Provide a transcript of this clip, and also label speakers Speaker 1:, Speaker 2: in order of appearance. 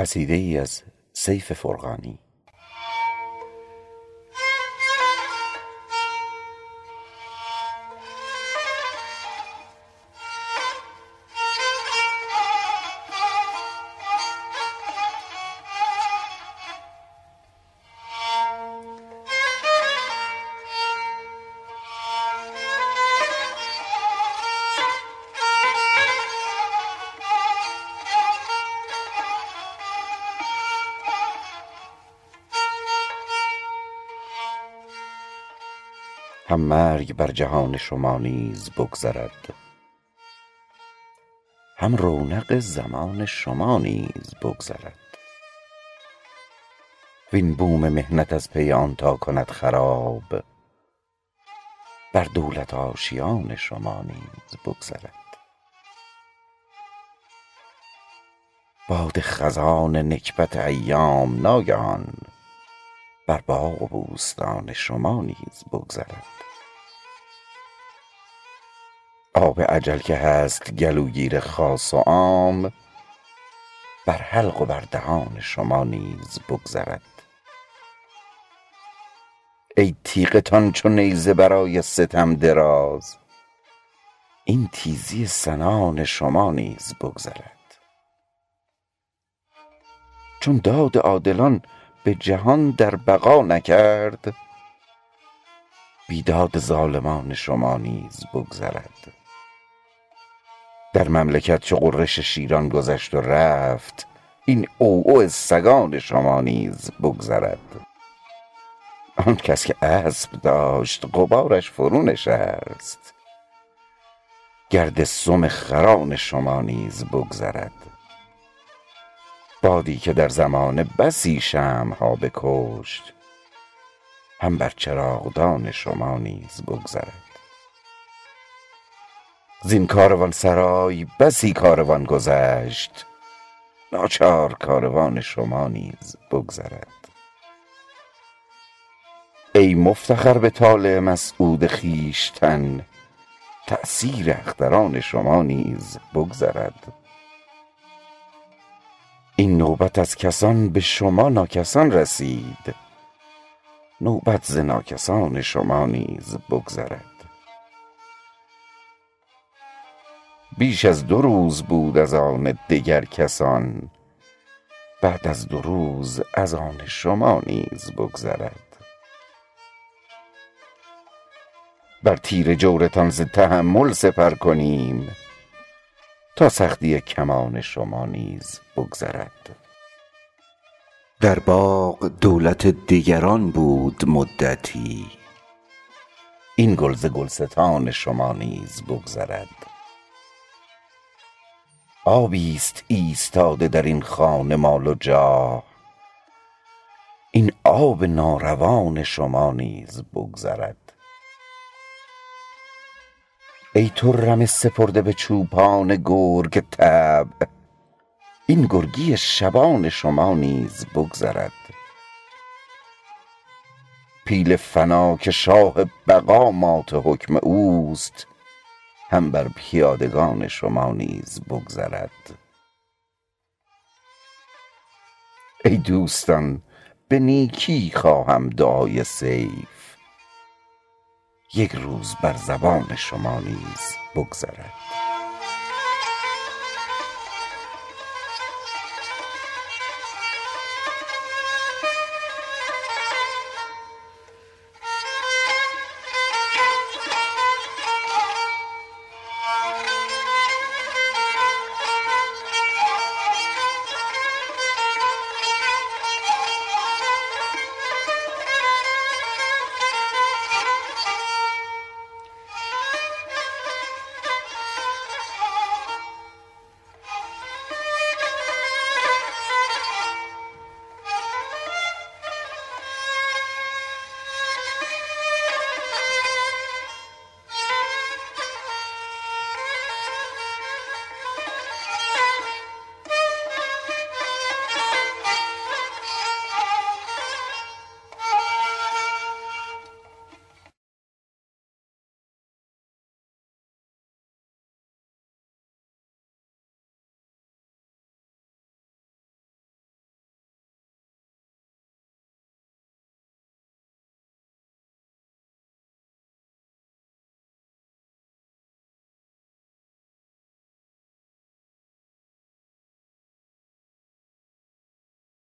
Speaker 1: قصیده ای از سیف فرغانی. هم مرگ بر جهان شما نیز بگذرد. هم رونق زمان شما نیز بگذرد. وین بوم محنت از پی آن تا کند خراب بر دولت آشیان شما نیز بگذرد. باد خزان نکبت ایام ناگهان بر باغ و بوستان شما نیز بگذرد. آب اجل که هست گلوگیر خاص و عام بر حلق و بر دهان شما نیز بگذرد. ای تیغتان چو نیزه برای ستم دراز این تیزی سنان شما نیز بگذرد. چون داد عادلان به جهان در بقا نکرد بیداد ظالمان شما نیز بگذرد. در مملکت چو غرش شیران گذشت و رفت این عوعو سگان شما نیز بگذرد. آن کس که اسب داشت غبارش فرو نشست. گرد سم خران شما نیز بگذرد. بادی که در زمانه بسی شمع ها بکشت. هم بر چراغدان شما نیز بگذرد. زین کاروانسرای بسی کاروان گذشت. ناچار کاروان شما نیز بگذرد. ای مفتخر به طالع مسعود خویشتن تأثیر اختران شما نیز بگذرد. این نوبت از کسان به شما ناکسان رسید. نوبت ز ناکسان شما نیز بگذرد. بیش از دو روز بود از آن دگر کسان. بعد از دو روز از آن شما نیز بگذرد. بر تیر جورتان ز تحمل سپر کنیم. تا سختی کمان شما نیز بگذرد. در باغ دولت دگران بود مدتی. این گل ز گلستان شما نیز بگذرد. آبی است ایستاده در این خانه مال و جاه این آب ناروان شما نیز بگذرد. ای طره سپرده به چوپان گرگ طبع این گرگی شبان شما نیز بگذرد. پیل فنا که شاه بقا مات حکم اوست هم بر پیادگان شما نیز بگذرد. ای دوستان به نیکی خواهم دعای سیف. یک روز بر زبان شما نیز بگذرد.